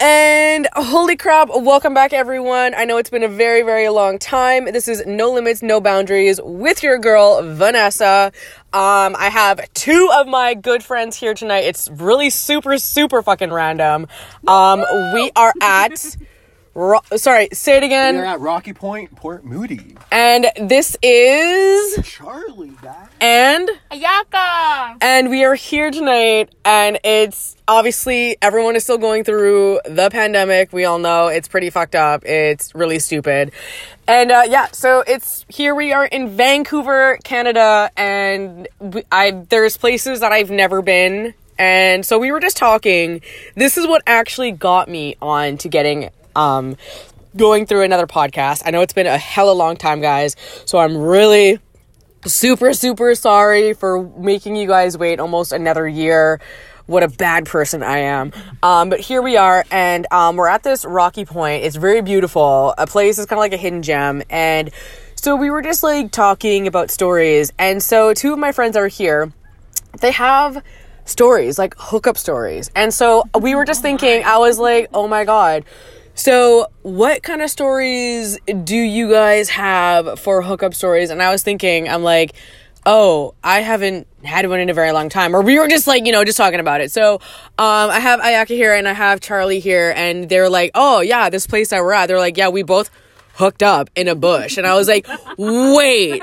And holy crap, welcome back, everyone. I know it's been a very, very long time. This is No Limits, No Boundaries with your girl, Vanessa. Um, I have two of my good friends here tonight. It's really super, super fucking random. Um, we are at. Ro- sorry, say it again. We're at Rocky Point, Port Moody. And this is. Charlie back. And. Ayaka! And we are here tonight, and it's obviously everyone is still going through the pandemic. We all know it's pretty fucked up. It's really stupid. And uh, yeah, so it's here we are in Vancouver, Canada, and we, I there's places that I've never been. And so we were just talking. This is what actually got me on to getting um going through another podcast. I know it's been a hella long time, guys. So I'm really super super sorry for making you guys wait almost another year what a bad person i am um, but here we are and um, we're at this rocky point it's very beautiful a place is kind of like a hidden gem and so we were just like talking about stories and so two of my friends are here they have stories like hookup stories and so we were just thinking i was like oh my god so, what kind of stories do you guys have for hookup stories? And I was thinking, I'm like, oh, I haven't had one in a very long time. Or we were just like, you know, just talking about it. So, um, I have Ayaka here and I have Charlie here, and they're like, oh, yeah, this place that we're at. They're like, yeah, we both hooked up in a bush. And I was like, wait.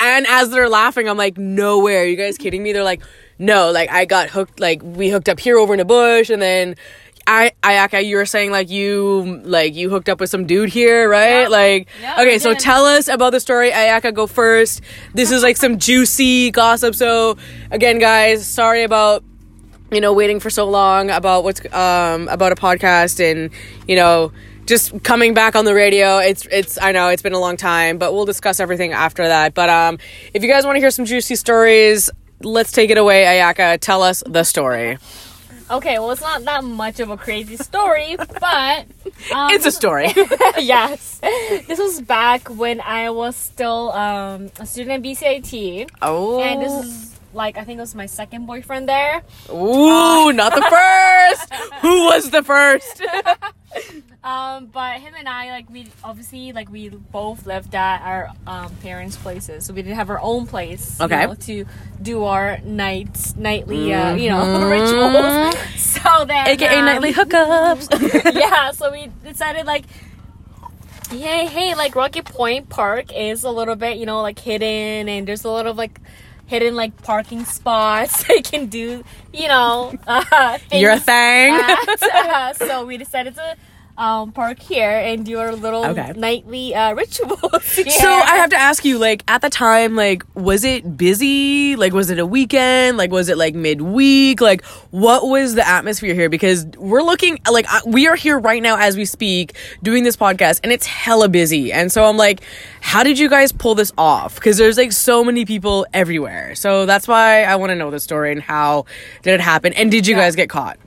And as they're laughing, I'm like, no way. Are you guys kidding me? They're like, no, like I got hooked, like we hooked up here over in a bush, and then I Ayaka, you were saying like you like you hooked up with some dude here, right? Yep. Like okay, so tell us about the story. Ayaka, go first. This is like some juicy gossip. So again, guys, sorry about you know waiting for so long about what's um about a podcast and you know just coming back on the radio it's it's i know it's been a long time but we'll discuss everything after that but um if you guys want to hear some juicy stories let's take it away ayaka tell us the story Okay, well, it's not that much of a crazy story, but. Um, it's a story yes. This was back when I was still um, a student at BCIT. oh And this is, like, I think it was my second boyfriend there. Ooh, not the first. Who was the first? Um, but him and I, like, we obviously, like, we both lived at our um, parents' places, so we didn't have our own place, you Okay. know, to do our nights, nightly, uh, you know, Mhm. rituals. So then, AKA um, nightly hookups. yeah, so we decided like, hey, hey, like Rocky Point Park is a little bit, you know, like hidden, and there's a lot of like hidden like parking spots they can do, you know, uh, thing. at. Uh, so we decided to um, park here and do our little Okay. nightly uh, rituals. Here. So I have to ask you, like, at the time, like, was it busy? Like, was it a weekend? Like, was it like midweek? Like, what was the atmosphere here? Because we're looking, like, I- we are here right now as we speak doing this podcast, and it's hella busy. And so I'm like, how did you guys pull this off? Because there's like so many people everywhere. So that's why I want to know the story and how did it happen? And did you Yeah. guys get caught?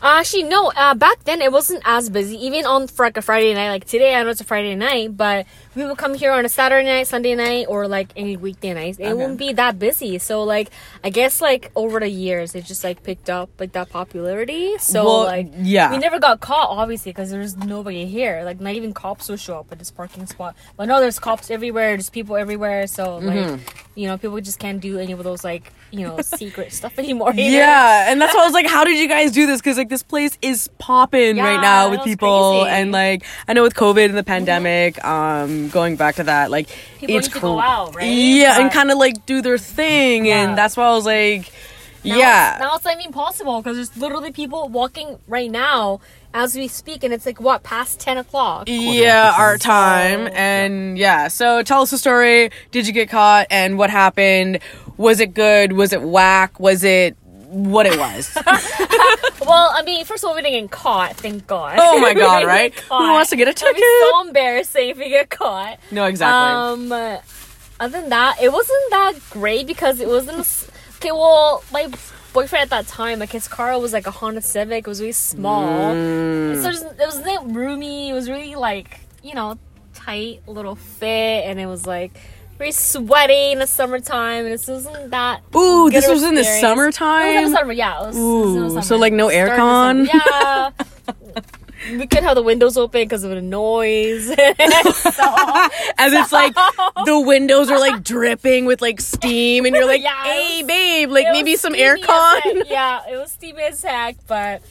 Actually, no. Uh, back then, it wasn't as busy. Even on like a Friday night, like today, I know it's a Friday night, but we would come here on a Saturday night, Sunday night, or like any weekday nights. It Okay. wouldn't be that busy. So, like, I guess like over the years, it just like picked up like that popularity. So, Well, like, yeah. we never got caught, obviously, because there's nobody here. Like, not even cops would show up at this parking spot. But no, there's cops everywhere. There's people everywhere. So, like, Mm-hmm. You know, people just can't do any of those like you know secret stuff anymore. here. Yeah, and that's why I was like, how did you guys do this? Because like this place is popping right now with people, crazy. and like I know with COVID and the pandemic, um, going back to that, like People it's go out, right? Yeah, and kind of like do their thing, Yeah. and that's why I was like, Now yeah, It's, now it's not even possible because there's literally people walking right now as we speak, and it's like what past ten o'clock. yeah, our time, So- and yeah. So tell us the story. Did you get caught, and what happened? Was it good? Was it whack? Was it what it was? Well, I mean, first of all, we didn't get caught. Thank God. oh my god, right? get Who wants to get a It would ticket? be so embarrassing if we get caught. no, exactly. Um, other than that, it wasn't that great because it wasn't. Okay, well, my boyfriend at that time, like his car was like a Honda Civic. It was really small. Mm. So it, was, it wasn't roomy. It was really like you know tight little fit, and it was like very sweaty in the summertime, and this wasn't that. Ooh, this was in the summertime. It was in the summer, yeah. It was, it was in the Ooh, summer. so, like, no aircon? Yeah. we could have the windows open because of the noise. so, As it's like the windows are like dripping with like steam, and you're like, Yeah, "Hey, was- babe, like maybe some aircon." Yeah, it was steamy as heck, but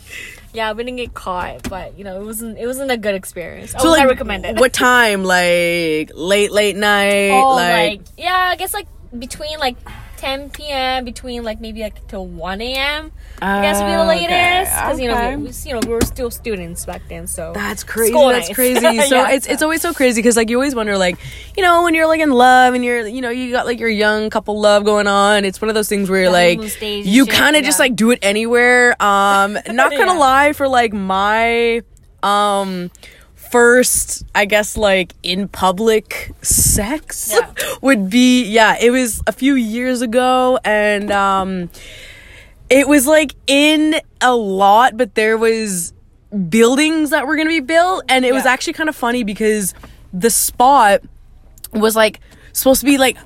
yeah, we didn't get caught. But you know, it wasn't it wasn't a good experience. Oh, I So would like, not recommend it. what time? Like late, late night. Oh, like, like yeah, I guess like between like 10 p.m. between like maybe like till 1 a.m. I guess would be the latest because you know okay. we, you know we were still students back then, so That's crazy. That's nights. crazy. So Yeah, it's so- it's always so crazy because like you always wonder like you know when you're like in love and you're you know you got like your young couple love going on. It's one of those things where you're like honeymoon stage and you kind of just like do it anywhere. Um, not gonna Yeah. lie for like my um first I guess like in public sex Yeah. would be yeah it was a few years ago and um it was like in a lot but there was buildings that were going to be built and it was actually kind of funny because the spot was like supposed to be like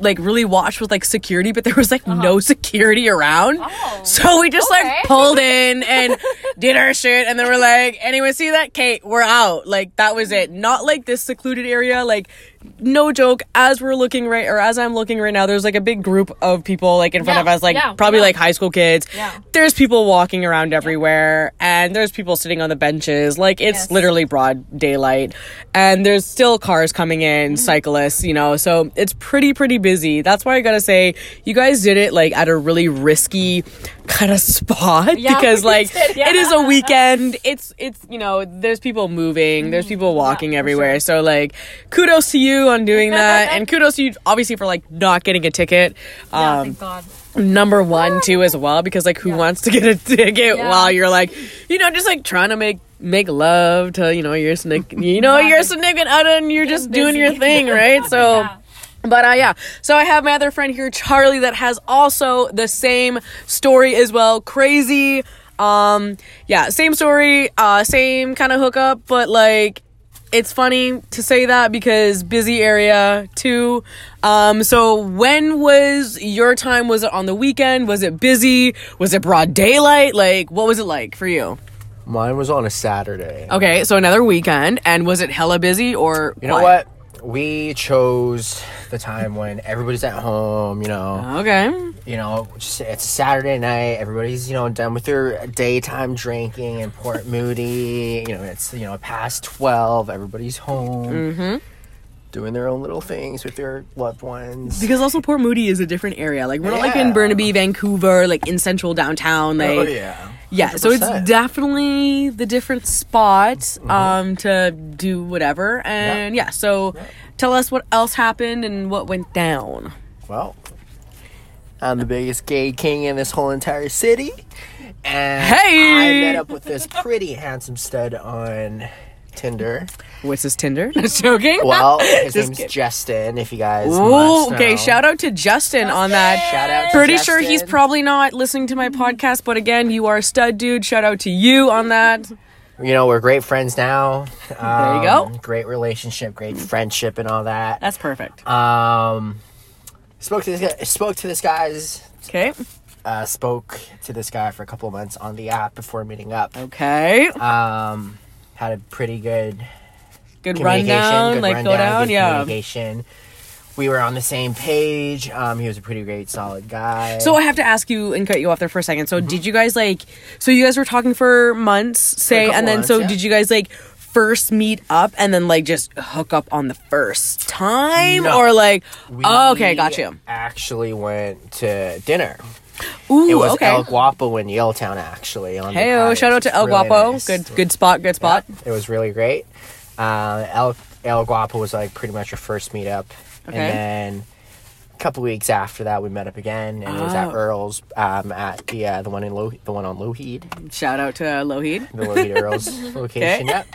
like really watched with like security but there was like no security around. Uh-huh. Oh, so we just okay. like pulled in and did our shit and then we're like anyone see that? Kate we're out. Like that was it. Not like this secluded area. Like no joke as we're looking right or as i'm looking right now there's like a big group of people like in front Yeah, of us like yeah, probably yeah. like high school kids there's people walking around everywhere and there's people sitting on the benches like it's Yes. literally broad daylight and there's still cars coming in Mm-hmm. cyclists you know so it's pretty pretty busy that's why i gotta say you guys did it like at a really risky kind of spot Yeah, because like did, yeah. it is a weekend it's it's you know there's people moving there's people walking Mm-hmm. everywhere so like kudos to you on doing that and kudos to you obviously for like not getting a ticket yeah, um thank God. number one too as well because like who wants to get a ticket Yeah. while you're like you know just like trying to make make love to you know your snick you know your significant other and you're just doing your busy. thing right so Yeah. but uh yeah so i have my other friend here charlie that has also the same story as well crazy um yeah same story uh same kind of hookup but like it's funny to say that because busy area too. Um, so when was your time? Was it on the weekend? Was it busy? Was it broad daylight? Like, what was it like for you? Mine was on a Saturday. Okay, so another weekend, and was it hella busy or You know quiet? what? We chose the time when everybody's at home, you know. Okay, You know, just, it's Saturday night. Everybody's, you know, done with their daytime drinking in Port Moody. You know, it's, you know, past 12. Everybody's home. Mm-hmm. Doing their own little things with their loved ones. because also Port Moody is a different area. Like we're not like in Burnaby, Vancouver, like in central downtown. Like oh, yeah. Yeah, so it's 100%. definitely the different spot um to do whatever. And yeah, so tell us what else happened and what went down. Well, I'm the biggest gay king in this whole entire city. And Hey! I met up with this pretty handsome stud on Tinder. What's his Tinder? Just joking. Well, his Just name's kidding. Justin, if you guys Ooh, must okay, know. shout out to Justin on that. Shout out to Pretty sure he's Justin. probably not listening to my podcast, but again, you are a stud dude. Shout out to you on that. You know, we're great friends now. There you go. Um, Great relationship, great friendship, and all that. That's perfect. Um, spoke to this guy, spoke to this guy's Okay. uh, spoke to this guy for a couple of months on the app before meeting up. Okay. Um, had a pretty good Good rundown, good like rundown, go down, yeah. Communication. We were on the same page. Um, he was a pretty great, solid guy. So I have to ask you and cut you off there for a second. Mm-hmm. So did you guys like? So you guys were talking for months, say, couple and then months, so yeah. did you guys like first meet up and then like just hook up on the first time, No. or like? We oh, okay, got you. Actually, went to dinner. Ooh, It was okay. El Guapo in Yaletown, actually. On Hey, oh, shout out to El really Guapo. nice. Good, good spot. Good spot. It was really great. Uh, El El Guapo was like pretty much our first meetup, Okay. and then a couple weeks after that, we met up again, and it was at Oh. Earl's um, at the uh, the one in Low the one on Lougheed, Shout out to Lougheed. the Lougheed Earl's location. Yep.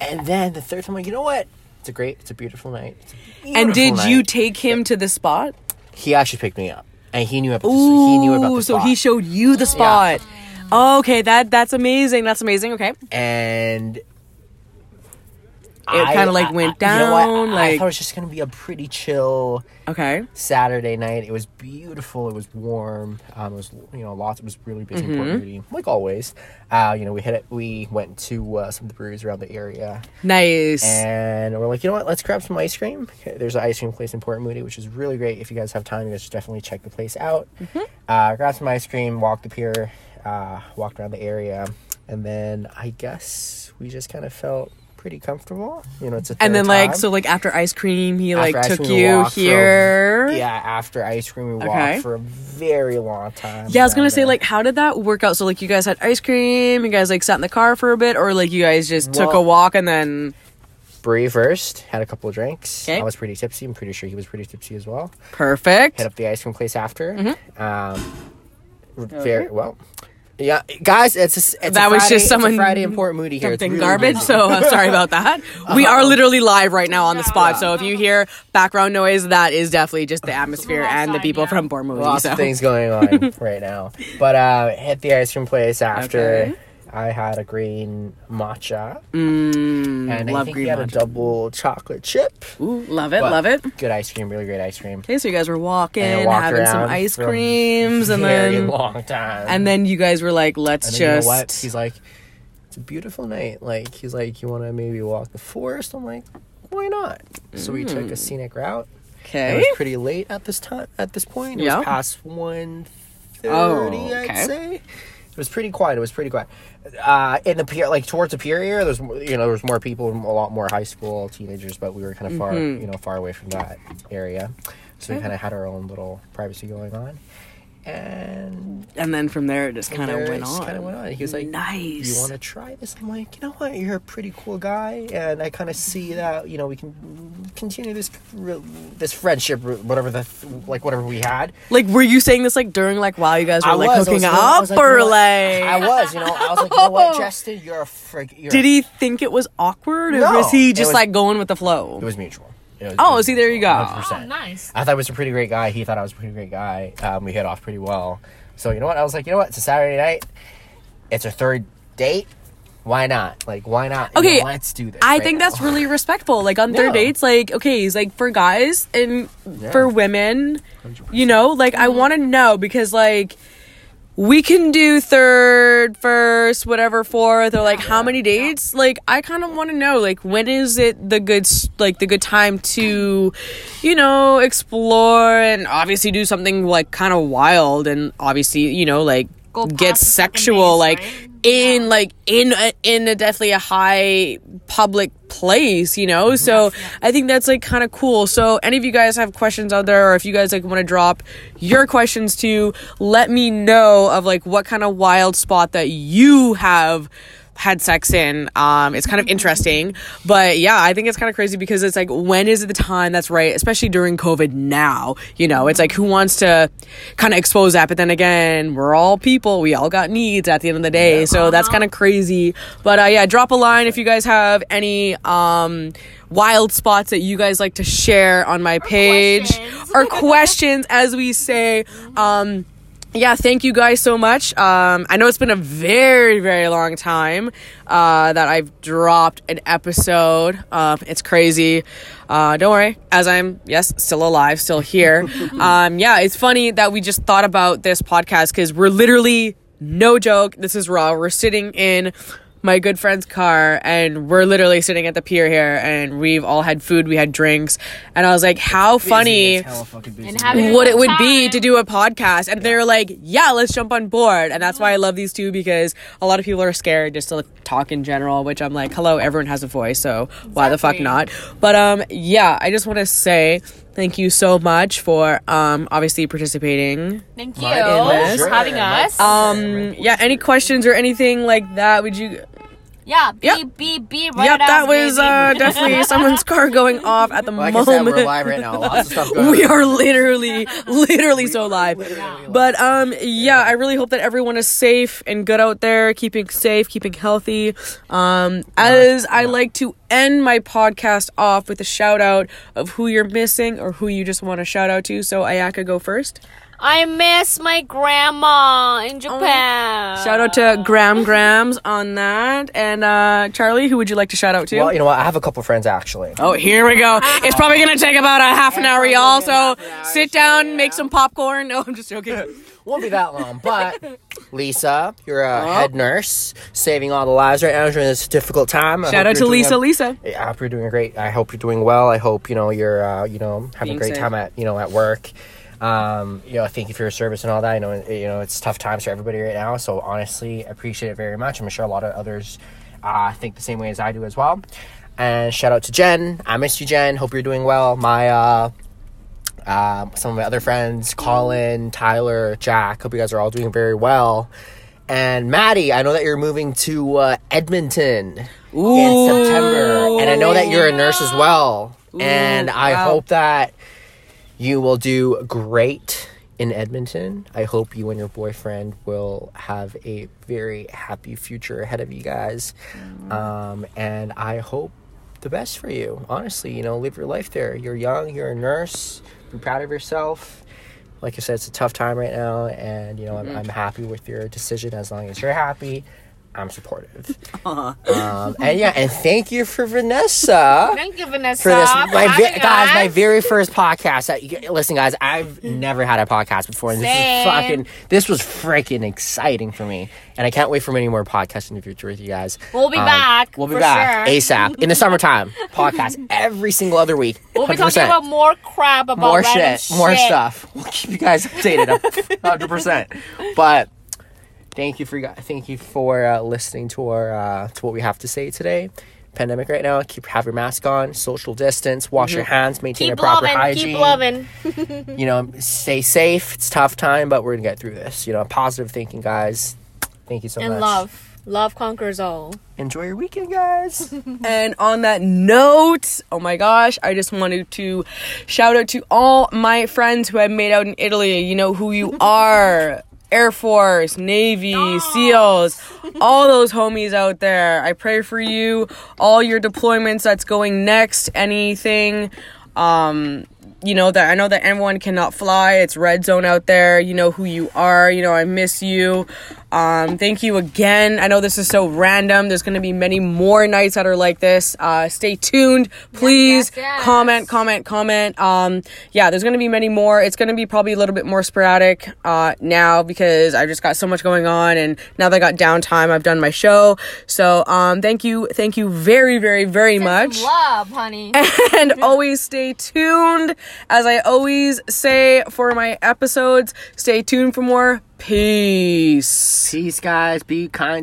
And then the third time, I'm like, you know what? It's a great, it's a beautiful night. A And did beautiful you take him to the spot? He actually picked me up, and he knew about. Ooh, he knew about the so he showed you the spot. Okay, that that's amazing. That's amazing. Okay. and I- kind of like went I- you know what? down? I, I thought it was just gonna be a pretty chill okay, Saturday night. It was beautiful. It was warm. Um, it was you know lots. It was really busy in Mm-hmm. Port Moody, like always. Uh, you know we hit it. We went to uh, some of the breweries around the area, nice. and we're like, you know what? Let's grab some ice cream. There's an ice cream place in Port Moody, which is really great. If you guys have time, you guys should definitely check the place out. Mm-hmm. Uh, grab some ice cream, walk the pier, uh, walked around the area, and then I guess we just kind of felt pretty comfortable. You know, it's a and then third like time. so like after ice cream, he After like took cream, you walked for a- here. yeah, after ice cream, we walked Okay. for a very long time. Yeah, I was gonna around say there. like, how did that work out? So like, you guys had ice cream. You guys like sat in the car for a bit, or like you guys just took a walk and then Bree first had a couple of drinks. Okay. I was pretty tipsy. I'm pretty sure he was pretty tipsy as well. perfect. Hit up the ice cream place after. Mm-hmm. Um, very well. Yeah, guys, it's a, it's a That was Friday- just it's a someone Friday in Port Moody here. Something really garbage. busy. So uh, sorry about that. We are literally live right now on the spot. Yeah. So if you hear background noise, that is definitely just the atmosphere We're and the people yeah. from Port Moody. lots so. of things going on right now. But uh, hit the ice cream place after. Okay. I had a green matcha, Mm, and I think green he had a double chocolate chip. Ooh, love it, But love it. Good ice cream, really great ice cream. Okay, so you guys were walking, And I walked having some ice creams, and very then long time. and then you guys were like, let's And then you know just. what? He's like, it's a beautiful night. Like he's like, you want to maybe walk the forest? I'm like, why not? So we took a scenic route. Okay, it was pretty late at this time. At this point, it Yeah. was past one thirty. Oh, I'd say was pretty quiet. It was pretty quiet. Uh, in the pier, like towards the pier area, there's you know there was more people, a lot more high school teenagers, but we were kind of far, Mm-hmm. you know, far away from that area. So we kind of had our own little privacy going on, and And then from there, it just kind of went on. Kind of went on. He was like, nice. you want to try this? I'm like, you know what? You're a pretty cool guy, and I kind of see that you know we can continue this this friendship, whatever the like whatever we had. Like, were you saying this like during like while you guys were I like was, hooking was, you know, I up, was like, or you like? I was, you know, I was like, you know what, Justin, you're a frig. You're Did a- he think it was awkward, or No, was he just was- like going with the flow? It was mutual. It was Oh, mutual, see, there you go. 100%. Oh, nice. I thought he was a pretty great guy. He thought I was a pretty great guy. Um, we hit off pretty well. So you know what? I was like, you know what? It's a Saturday night. It's a third date. Why not? Like, why not? You know, Okay, let's do this. I right think now. that's really respectful. Like on third Yeah. dates, like okay, it's like for guys and Yeah. for women, 100%. you know, like I want to know because like we can do third, first, whatever, fourth, or like how many dates. Like I kind of want to know, like when is it the good, like the good time to, you know, explore and obviously do something like kind of wild and obviously you know like get past the second sexual, base, like right? In Yeah. like in a, in a definitely a high public place you know? So i think that's like kind of cool. So any of you guys have questions out there or if you guys like want to drop your questions to let me know of like what kind of wild spot that you have had sex in um it's kind of interesting. But yeah i think it's kind of crazy because it's like when is it the time that's right especially during covid now? You know it's like who wants to kind of expose that? But then again we're all people. We all got needs at the end of the day. So that's kind of crazy. But uh yeah drop a line if you guys have any um wild spots that you guys like to share on my page. questions. or questions as we say. Um yeah, thank you guys so much. Um, I know it's been a very, very long time uh, that I've dropped an episode. Uh, it's crazy. Uh, don't worry, as I'm yes still alive, still here. um, yeah, it's funny that we just thought about this podcast because we're literally no joke. This is raw. We're sitting in my good friend's car and we're literally sitting at the pier here and we've all had food we had drinks and i was like how Busy, funny it's hella fucking busy. And what it would be to do a podcast. And they're like yeah let's jump on board. And that's why i love these two because a lot of people are scared just to like, talk in general which i'm like hello everyone has a voice so why the fuck not? But um yeah i just want to say thank you so much for um obviously participating Thank you My pleasure. for having us. um yeah any questions or anything like that would you yeah, Yep. beep, beep, beep. Right yep that out, was baby. uh definitely someone's car going off at the Like I moment said, we're live right now. Lots of stuff going we on. are literally literally so live but um yeah i really hope that everyone is safe and good out there keeping safe keeping healthy um as i like to end my podcast off with a shout out of who you're missing or who you just want to shout out to so ayaka go first I miss my grandma in Japan. Shout out to Graham Grams on that. And uh, Charlie, who would you like to shout out to? Well, you know what? I have a couple friends actually. Oh, here we go. It's probably going to take about a half an hour, y'all. So sit down, make some popcorn. No, I'm just joking. Won't be that long, but Lisa, you're a head nurse, saving all the lives right now during this difficult time. I Shout out to you're Lisa. a- Lisa. I hope you're doing great. I hope you're doing well. I hope you know you're uh, you know having Being a great safe. time at you know at work. Um, you know, thank you for your service and all that. I know you know it's tough times for everybody right now. So honestly, appreciate it very much. I'm sure a lot of others uh, think the same way as I do as well. And shout out to Jen. I miss you, Jen. Hope you're doing well. My uh, um, some of my other friends, Colin, Tyler, Jack. Hope you guys are all doing very well. And Maddie, I know that you're moving to uh, Edmonton in September, and I know that you're a nurse as well. and I wow. hope that you will do great in Edmonton. I hope you and your boyfriend will have a very happy future ahead of you guys. Um, and I hope the best for you. Honestly, you know, live your life there. You're young, you're a nurse, be proud of yourself. Like I said, it's a tough time right now, and you know, I'm, I'm happy with your decision as long as you're happy. I'm supportive. Um, and yeah, and thank you for Vanessa Thank you, Vanessa. for this. My ve- having guys, my very first podcast. That, listen, guys, I've never had a podcast before, and this is fucking. This was freaking exciting for me, and I can't wait for many more podcasts in the future with you guys. We'll be Um, back, We'll be for back sure. ASAP in the summertime. Podcast every single other week. We'll be 100%. talking about more crap about more random shit, more stuff. We'll keep you guys updated, hundred percent. But thank you for thank you for uh, listening to our uh, to what we have to say today. Pandemic right now. Keep have your mask on, social distance, wash your hands, maintain Keep a proper loving, hygiene. keep loving. You know, stay safe. It's a tough time, but we're gonna get through this. You know, positive thinking, guys. Thank you so and much. And love. Love conquers all. Enjoy your weekend, guys. And on that note, oh my gosh, I just wanted to shout out to all my friends who have made out in Italy. You know who you are. Air Force, Navy, SEALs, all those homies out there. I pray for you, all your deployments that's going next, anything. Um, you know that I know that everyone cannot fly. It's red zone out there. You know who you are. You know I miss you. Um, thank you again. I know this is so random. There's to be many more nights that are like this. Uh, stay tuned, please. yes, yes. Comment, comment, comment. Um, yeah, there's to be many more. It's to be probably a little bit more sporadic uh, now because I just got so much going on, and now that I got downtime, I've done my show. So um, thank you, thank you very, very, very much Love, honey. and always stay tuned. As I always say for my episodes, stay tuned for more. Peace. Peace, guys. Be kind.